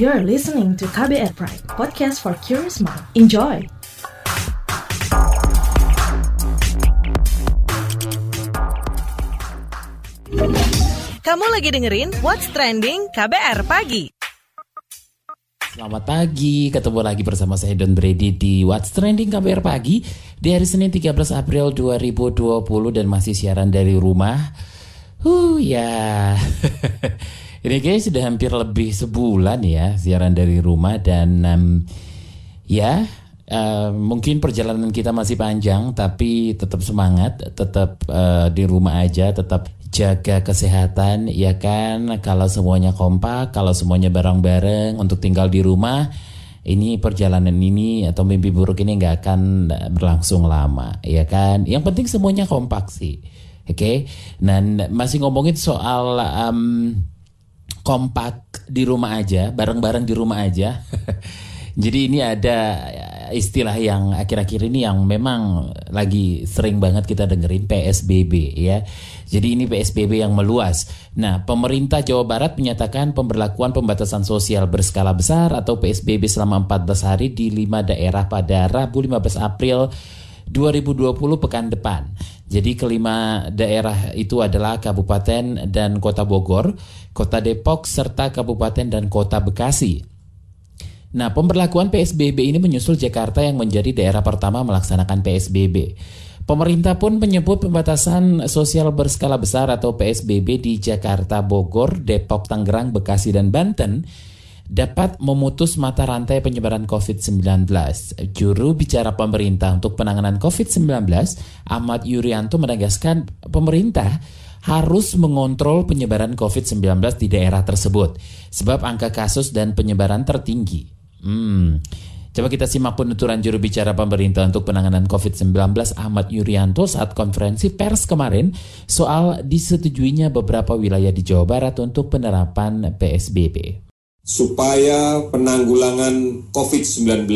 You're listening to KBR Pride, podcast for curious mind. Enjoy! Kamu lagi dengerin What's Trending KBR Pagi. Selamat pagi, ketemu lagi bersama saya Don Brady di What's Trending KBR Pagi di hari Senin 13 April 2020 dan masih siaran dari rumah. Huh ya, ini kayaknya sudah hampir lebih sebulan ya siaran dari rumah dan um, ya uh, mungkin perjalanan kita masih panjang tapi tetap semangat, tetap uh, di rumah aja, tetap jaga kesehatan ya kan kalau semuanya kompak kalau semuanya bareng-bareng untuk tinggal di rumah ini perjalanan ini atau mimpi buruk ini nggak akan berlangsung lama ya kan yang penting semuanya kompak sih oke okay? dan masih ngomongin soal um, kompak di rumah aja bareng-bareng di rumah aja jadi ini ada istilah yang akhir-akhir ini yang memang lagi sering banget kita dengerin PSBB ya. Jadi ini PSBB yang meluas. Nah, pemerintah Jawa Barat menyatakan pemberlakuan pembatasan sosial berskala besar atau PSBB selama 14 hari di 5 daerah pada Rabu 15 April 2020 pekan depan. Jadi kelima daerah itu adalah Kabupaten dan Kota Bogor, Kota Depok, serta Kabupaten dan Kota Bekasi. Nah, pemberlakuan PSBB ini menyusul Jakarta yang menjadi daerah pertama melaksanakan PSBB. Pemerintah pun menyebut pembatasan sosial berskala besar atau PSBB di Jakarta, Bogor, Depok, Tangerang, Bekasi, dan Banten dapat memutus mata rantai penyebaran COVID-19. Juru bicara pemerintah untuk penanganan COVID-19, Ahmad Yuryanto menegaskan pemerintah harus mengontrol penyebaran COVID-19 di daerah tersebut sebab angka kasus dan penyebaran tertinggi. Hmm. Coba kita simak penuturan juru bicara pemerintah untuk penanganan COVID-19 Ahmad Yuryanto saat konferensi pers kemarin soal disetujuinya beberapa wilayah di Jawa Barat untuk penerapan PSBB supaya penanggulangan COVID-19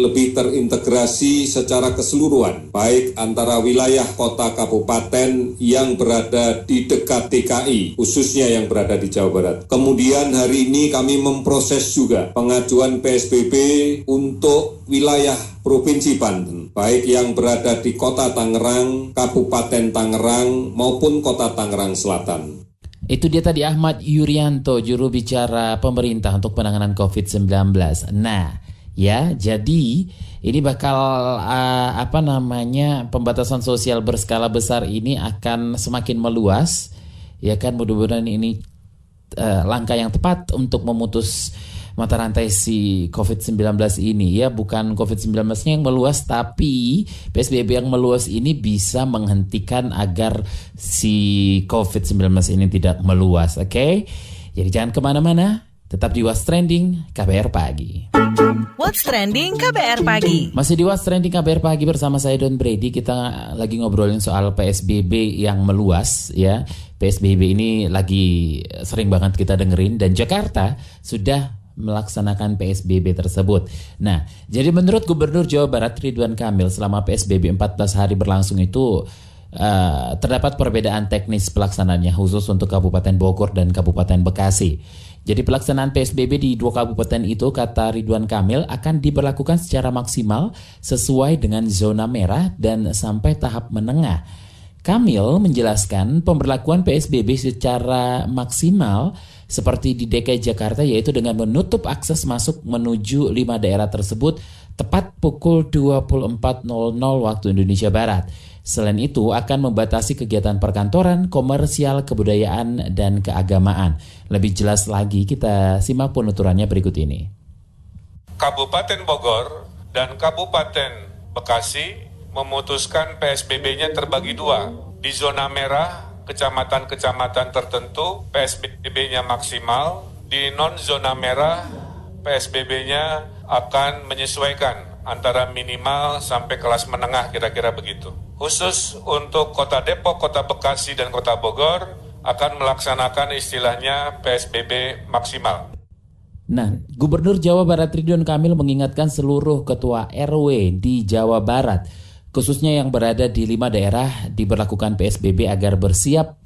lebih terintegrasi secara keseluruhan, baik antara wilayah kota kabupaten yang berada di dekat DKI, khususnya yang berada di Jawa Barat. Kemudian hari ini kami memproses juga pengajuan PSBB untuk wilayah Provinsi Banten, baik yang berada di kota Tangerang, Kabupaten Tangerang, maupun kota Tangerang Selatan. Itu dia tadi Ahmad Yuryanto, juru bicara pemerintah untuk penanganan COVID-19. Nah, ya, jadi ini bakal uh, apa namanya pembatasan sosial berskala besar ini akan semakin meluas. Ya kan, mudah-mudahan ini uh, langkah yang tepat untuk memutus mata rantai si COVID-19 ini. Ya bukan COVID-19 yang meluas tapi PSBB yang meluas ini bisa menghentikan agar si COVID-19 ini tidak meluas oke? Okay? jadi jangan ke mana-mana tetap di What's Trending KBR Pagi. What's Trending KBR Pagi. Masih di What's Trending KBR Pagi bersama saya Don Brady. Kita lagi ngobrolin soal PSBB yang meluas ya. PSBB ini lagi sering banget kita dengerin Dan Jakarta sudah melaksanakan PSBB tersebut. Nah, jadi menurut Gubernur Jawa Barat Ridwan Kamil selama PSBB 14 hari berlangsung itu uh, terdapat perbedaan teknis pelaksanaannya khusus untuk Kabupaten Bogor dan Kabupaten Bekasi. Jadi pelaksanaan PSBB di dua kabupaten itu kata Ridwan Kamil akan diberlakukan secara maksimal sesuai dengan zona merah dan sampai tahap menengah. Kamil menjelaskan pemberlakuan PSBB secara maksimal seperti di DKI Jakarta yaitu dengan menutup akses masuk menuju lima daerah tersebut tepat pukul 24.00 waktu Indonesia Barat. Selain itu akan membatasi kegiatan perkantoran, komersial, kebudayaan, dan keagamaan. Lebih jelas lagi kita simak penuturannya berikut ini. Kabupaten Bogor dan Kabupaten Bekasi memutuskan PSBB-nya terbagi dua. Di zona merah kecamatan-kecamatan tertentu PSBB-nya maksimal, di non-zona merah PSBB-nya akan menyesuaikan antara minimal sampai kelas menengah kira-kira begitu. Khusus untuk Kota Depok, Kota Bekasi, dan Kota Bogor akan melaksanakan istilahnya PSBB maksimal. Nah, Gubernur Jawa Barat Ridwan Kamil mengingatkan seluruh ketua RW di Jawa Barat khususnya yang berada di lima daerah diberlakukan PSBB agar bersiap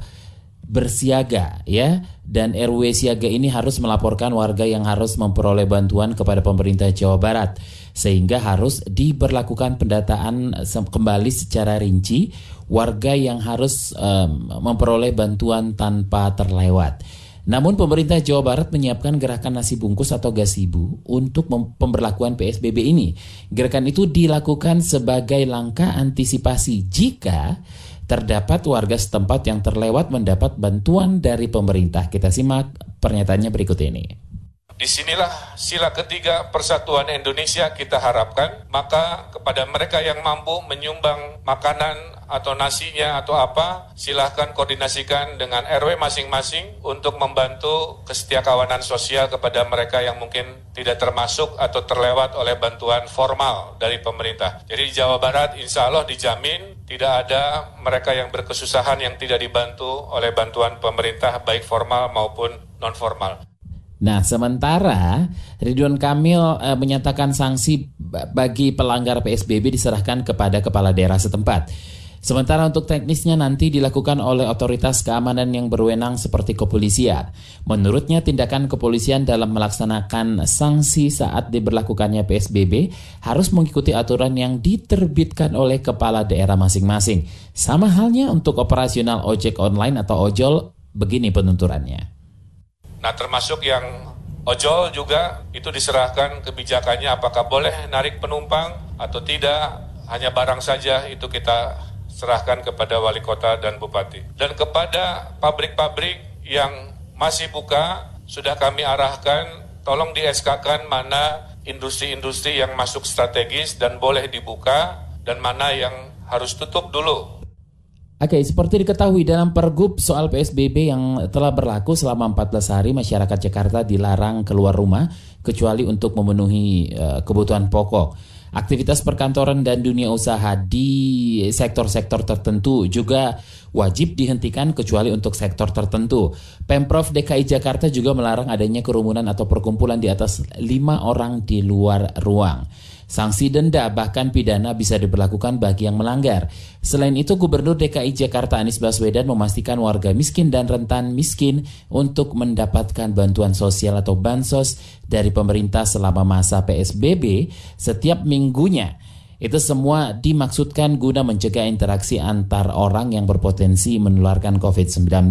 bersiaga ya dan RW siaga ini harus melaporkan warga yang harus memperoleh bantuan kepada pemerintah Jawa Barat sehingga harus diberlakukan pendataan kembali secara rinci warga yang harus um, memperoleh bantuan tanpa terlewat. Namun pemerintah Jawa Barat menyiapkan gerakan nasi bungkus atau gasibu untuk pemberlakuan PSBB ini. Gerakan itu dilakukan sebagai langkah antisipasi jika terdapat warga setempat yang terlewat mendapat bantuan dari pemerintah. Kita simak pernyataannya berikut ini. Di sinilah sila ketiga persatuan Indonesia kita harapkan, maka kepada mereka yang mampu menyumbang makanan atau nasinya atau apa, silahkan koordinasikan dengan RW masing-masing untuk membantu kesetiakawanan sosial kepada mereka yang mungkin tidak termasuk atau terlewat oleh bantuan formal dari pemerintah. Jadi di Jawa Barat insya Allah dijamin tidak ada mereka yang berkesusahan yang tidak dibantu oleh bantuan pemerintah baik formal maupun non formal. Nah, sementara Ridwan Kamil e, menyatakan sanksi bagi pelanggar PSBB diserahkan kepada kepala daerah setempat. Sementara untuk teknisnya nanti dilakukan oleh otoritas keamanan yang berwenang seperti kepolisian. Menurutnya tindakan kepolisian dalam melaksanakan sanksi saat diberlakukannya PSBB harus mengikuti aturan yang diterbitkan oleh kepala daerah masing-masing. Sama halnya untuk operasional ojek online atau ojol, begini penunturannya. Nah termasuk yang ojol juga itu diserahkan kebijakannya apakah boleh narik penumpang atau tidak, hanya barang saja itu kita serahkan kepada wali kota dan bupati. Dan kepada pabrik-pabrik yang masih buka, sudah kami arahkan tolong di SK kan mana industri-industri yang masuk strategis dan boleh dibuka dan mana yang harus tutup dulu Oke, seperti diketahui dalam pergub soal PSBB yang telah berlaku selama 14 hari, masyarakat Jakarta dilarang keluar rumah kecuali untuk memenuhi uh, kebutuhan pokok. Aktivitas perkantoran dan dunia usaha di sektor-sektor tertentu juga wajib dihentikan kecuali untuk sektor tertentu. Pemprov DKI Jakarta juga melarang adanya kerumunan atau perkumpulan di atas lima orang di luar ruang. Sanksi denda bahkan pidana bisa diberlakukan bagi yang melanggar. Selain itu, Gubernur DKI Jakarta Anies Baswedan memastikan warga miskin dan rentan miskin untuk mendapatkan bantuan sosial atau bansos dari pemerintah selama masa PSBB setiap minggunya. Itu semua dimaksudkan guna mencegah interaksi antar orang yang berpotensi menularkan COVID-19.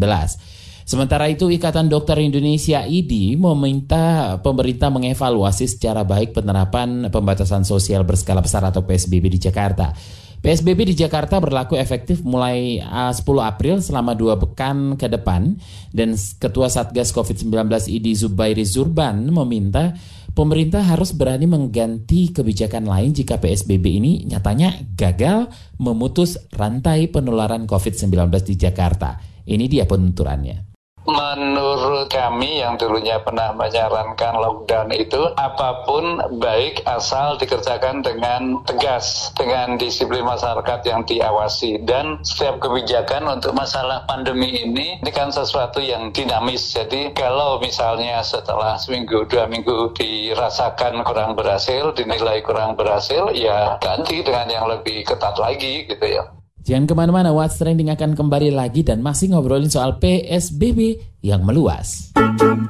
Sementara itu, Ikatan Dokter Indonesia IDI meminta pemerintah mengevaluasi secara baik penerapan pembatasan sosial berskala besar atau PSBB di Jakarta. PSBB di Jakarta berlaku efektif mulai 10 April selama dua pekan ke depan dan Ketua Satgas COVID-19 IDI Zubairi Zurban meminta pemerintah harus berani mengganti kebijakan lain jika PSBB ini nyatanya gagal memutus rantai penularan COVID-19 di Jakarta. Ini dia penuturannya. Menurut kami yang dulunya pernah menyarankan lockdown itu apa pun baik asal dikerjakan dengan tegas dengan disiplin masyarakat yang diawasi dan setiap kebijakan untuk masalah pandemi ini ini kan sesuatu yang dinamis jadi kalau misalnya setelah seminggu dua minggu dirasakan kurang berhasil dinilai kurang berhasil ya ganti dengan yang lebih ketat lagi gitu ya. Jangan ke mana-mana, What's Trending akan kembali lagi dan masih ngobrolin soal PSBB yang meluas.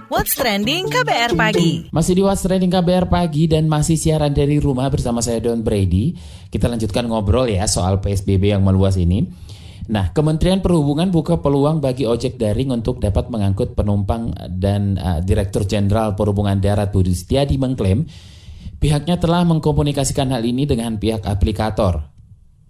What's Trending KBR Pagi. Masih di What's Trending KBR Pagi dan masih siaran dari rumah bersama saya Don Brady. Kita lanjutkan ngobrol ya soal PSBB yang meluas ini. Nah, Kementerian Perhubungan buka peluang bagi ojek daring untuk dapat mengangkut penumpang dan uh, Direktur Jenderal Perhubungan Darat Budi Setiadi mengklaim pihaknya telah mengkomunikasikan hal ini dengan pihak aplikator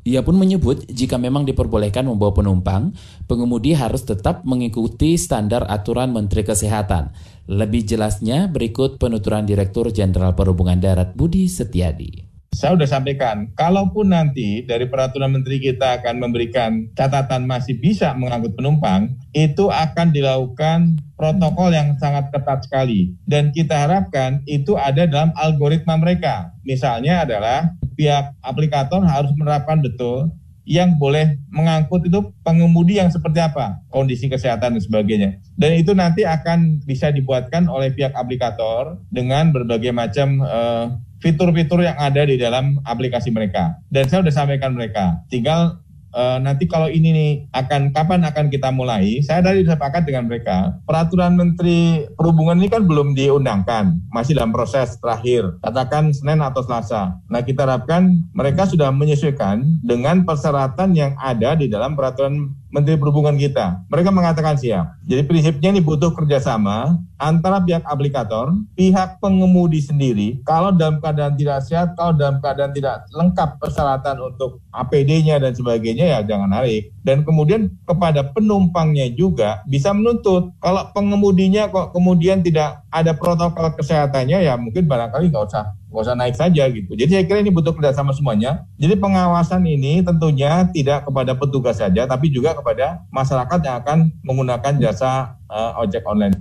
ia pun menyebut jika memang diperbolehkan membawa penumpang, pengemudi harus tetap mengikuti standar aturan Menteri Kesehatan. Lebih jelasnya berikut penuturan Direktur Jenderal Perhubungan Darat Budi Setiadi saya sudah sampaikan, kalaupun nanti dari peraturan menteri kita akan memberikan catatan masih bisa mengangkut penumpang, itu akan dilakukan protokol yang sangat ketat sekali. Dan kita harapkan itu ada dalam algoritma mereka. Misalnya adalah pihak aplikator harus menerapkan betul yang boleh mengangkut itu pengemudi yang seperti apa, kondisi kesehatan dan sebagainya. Dan itu nanti akan bisa dibuatkan oleh pihak aplikator dengan berbagai macam uh, fitur-fitur yang ada di dalam aplikasi mereka. Dan saya sudah sampaikan mereka, tinggal uh, nanti kalau ini nih akan kapan akan kita mulai, saya dari sepakat dengan mereka. Peraturan Menteri Perhubungan ini kan belum diundangkan, masih dalam proses terakhir. Katakan Senin atau Selasa. Nah kita harapkan mereka sudah menyesuaikan dengan persyaratan yang ada di dalam peraturan Menteri Perhubungan kita. Mereka mengatakan siap. Jadi prinsipnya ini butuh kerjasama antara pihak aplikator, pihak pengemudi sendiri. Kalau dalam keadaan tidak sehat, kalau dalam keadaan tidak lengkap persyaratan untuk APD-nya dan sebagainya ya jangan narik. Dan kemudian kepada penumpangnya juga bisa menuntut. Kalau pengemudinya kok kemudian tidak ada protokol kesehatannya ya mungkin barangkali nggak usah nggak usah naik saja gitu. Jadi saya kira ini butuh kerjasama semuanya. Jadi pengawasan ini tentunya tidak kepada petugas saja, tapi juga kepada masyarakat yang akan menggunakan jasa uh, ojek online.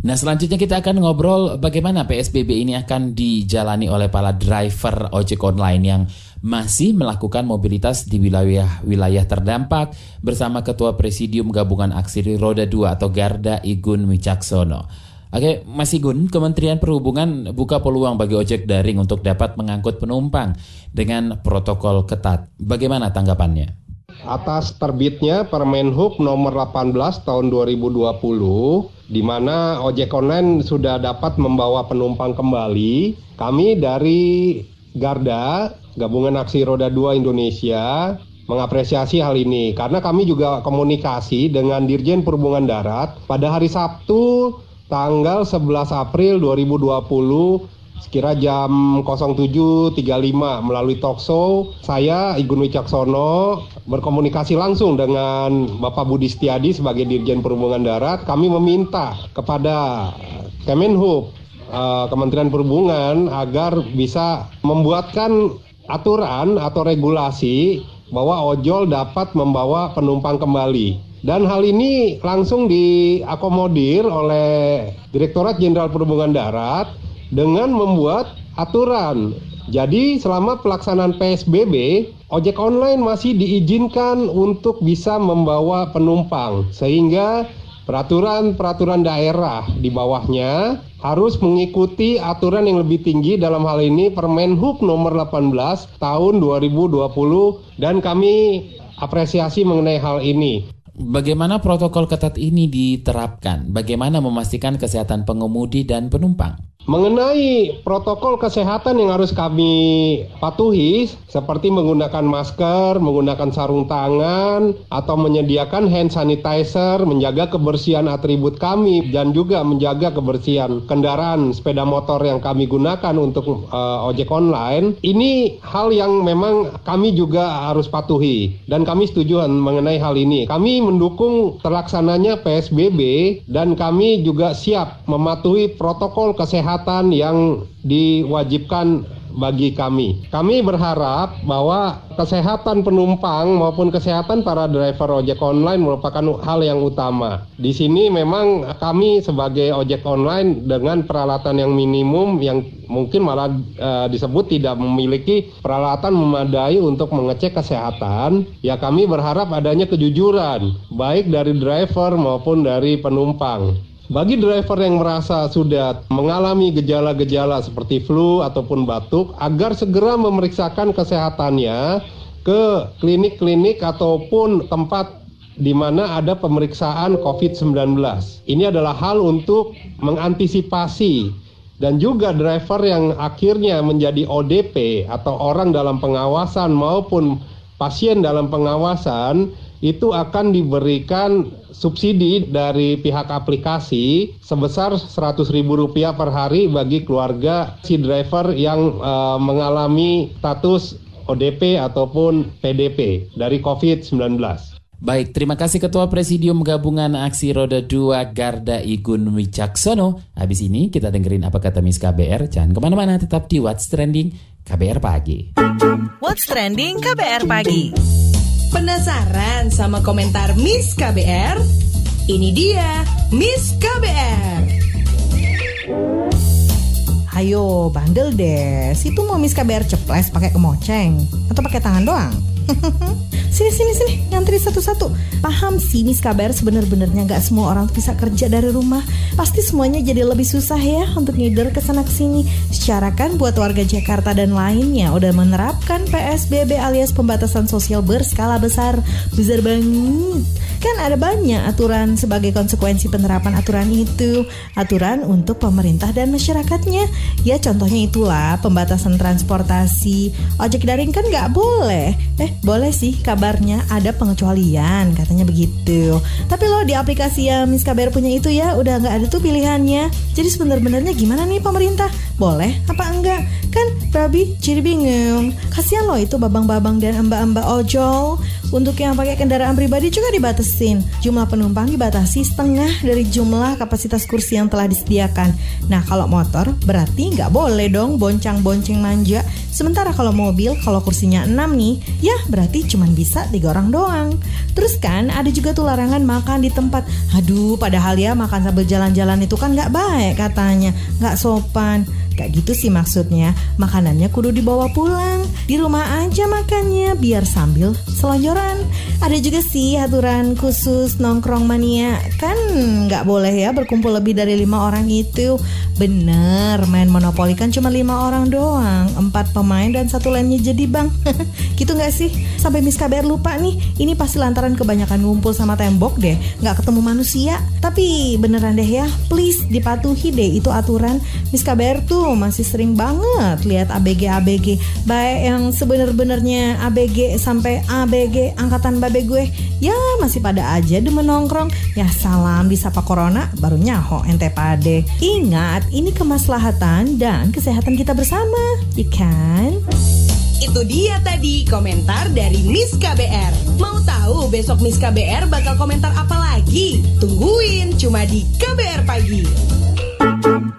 Nah selanjutnya kita akan ngobrol bagaimana PSBB ini akan dijalani oleh para driver ojek online yang masih melakukan mobilitas di wilayah-wilayah terdampak bersama Ketua Presidium Gabungan Aksi Roda 2 atau Garda Igun Wicaksono. Oke, Mas Igun, Kementerian Perhubungan buka peluang bagi ojek daring untuk dapat mengangkut penumpang dengan protokol ketat. Bagaimana tanggapannya? Atas terbitnya Permen Hub nomor 18 tahun 2020, di mana ojek online sudah dapat membawa penumpang kembali, kami dari Garda, Gabungan Aksi Roda 2 Indonesia, mengapresiasi hal ini karena kami juga komunikasi dengan Dirjen Perhubungan Darat pada hari Sabtu tanggal 11 April 2020 sekira jam 07.35 melalui talkshow saya Igun Wicaksono berkomunikasi langsung dengan Bapak Budi Setiadi sebagai Dirjen Perhubungan Darat. Kami meminta kepada Kemenhub eh, Kementerian Perhubungan agar bisa membuatkan aturan atau regulasi bahwa ojol dapat membawa penumpang kembali dan hal ini langsung diakomodir oleh Direktorat Jenderal Perhubungan Darat dengan membuat aturan. Jadi selama pelaksanaan PSBB, ojek online masih diizinkan untuk bisa membawa penumpang sehingga peraturan-peraturan daerah di bawahnya harus mengikuti aturan yang lebih tinggi dalam hal ini Permen Hub nomor 18 tahun 2020 dan kami apresiasi mengenai hal ini. Bagaimana protokol ketat ini diterapkan? Bagaimana memastikan kesehatan pengemudi dan penumpang? Mengenai protokol kesehatan yang harus kami patuhi seperti menggunakan masker, menggunakan sarung tangan atau menyediakan hand sanitizer, menjaga kebersihan atribut kami dan juga menjaga kebersihan kendaraan sepeda motor yang kami gunakan untuk uh, ojek online. Ini hal yang memang kami juga harus patuhi dan kami setuju mengenai hal ini. Kami mendukung terlaksananya PSBB dan kami juga siap mematuhi protokol kesehatan kesehatan yang diwajibkan bagi kami. Kami berharap bahwa kesehatan penumpang maupun kesehatan para driver ojek online merupakan hal yang utama. Di sini memang kami sebagai ojek online dengan peralatan yang minimum yang mungkin malah e, disebut tidak memiliki peralatan memadai untuk mengecek kesehatan, ya kami berharap adanya kejujuran baik dari driver maupun dari penumpang. Bagi driver yang merasa sudah mengalami gejala-gejala seperti flu ataupun batuk, agar segera memeriksakan kesehatannya ke klinik-klinik ataupun tempat di mana ada pemeriksaan COVID-19. Ini adalah hal untuk mengantisipasi dan juga driver yang akhirnya menjadi ODP atau orang dalam pengawasan maupun pasien dalam pengawasan itu akan diberikan subsidi dari pihak aplikasi sebesar Rp100.000 per hari bagi keluarga si driver yang uh, mengalami status ODP ataupun PDP dari COVID-19. Baik, terima kasih Ketua Presidium Gabungan Aksi Roda 2 Garda Igun Wicaksono. Habis ini kita dengerin apa kata Miss KBR. Jangan ke mana-mana, tetap di What's Trending KBR Pagi. What's Trending KBR Pagi. Penasaran sama komentar Miss KBR? Ini dia Miss KBR. Ayo, bandel deh. Situ mau Miss KBR ceples pakai kemoceng atau pakai tangan doang? sini sini sini. Ngantri satu-satu. Paham sih Miss KBR sebenarnya nggak semua orang bisa kerja dari rumah. Pasti semuanya jadi lebih susah ya untuk ngider ke sana sini. Secara kan buat warga Jakarta dan lainnya udah menerapkan PSBB alias pembatasan sosial berskala besar. Besar banget. Kan ada banyak aturan sebagai konsekuensi penerapan aturan itu. Aturan untuk pemerintah dan masyarakatnya. Ya contohnya itulah pembatasan transportasi. Ojek daring kan nggak boleh. Eh boleh sih kabarnya ada pengecualian katanya begitu. Tapi loh di aplikasi yang Miss KBR punya itu ya udah nggak ada tuh pilihannya. Jadi sebenarnya gimana nih pemerintah? Boleh apa enggak? Kan Babi jadi bingung. Kasihan loh itu babang-babang dan mbak-mbak ojol untuk yang pakai kendaraan pribadi juga dibatasin. Jumlah penumpang dibatasi setengah dari jumlah kapasitas kursi yang telah disediakan. Nah, kalau motor berarti nggak boleh dong boncang-bonceng manja. Sementara kalau mobil, kalau kursinya 6 nih, ya berarti cuma bisa tiga orang doang. Terus kan ada juga tuh larangan makan di tempat. Aduh, padahal ya makan sambil jalan-jalan itu kan nggak baik katanya, nggak sopan. Kayak gitu sih maksudnya. Makanannya kudu dibawa pulang. Di rumah aja makannya biar sambil selonjoran. Ada juga sih aturan khusus nongkrong mania. Kan nggak boleh ya berkumpul lebih dari lima orang itu. Bener, main monopoli kan cuma lima orang doang. Empat pemain dan satu lainnya jadi bang. gitu nggak sih? Sampai Miss KBR lupa nih. Ini pasti lantaran kebanyakan ngumpul sama tembok deh. Nggak ketemu manusia. Tapi beneran deh ya, please dipatuhi deh itu aturan. Miss KBR tuh masih sering banget lihat ABG ABG baik yang sebenar-benarnya ABG sampai ABG angkatan babe gue ya masih pada aja demen nongkrong ya salam disapa corona baru nyaho ente pade ingat ini kemaslahatan dan kesehatan kita bersama ya kan Itu dia tadi komentar dari Miss KBR. Mau tahu besok Miss KBR bakal komentar apa lagi? Tungguin cuma di KBR Pagi.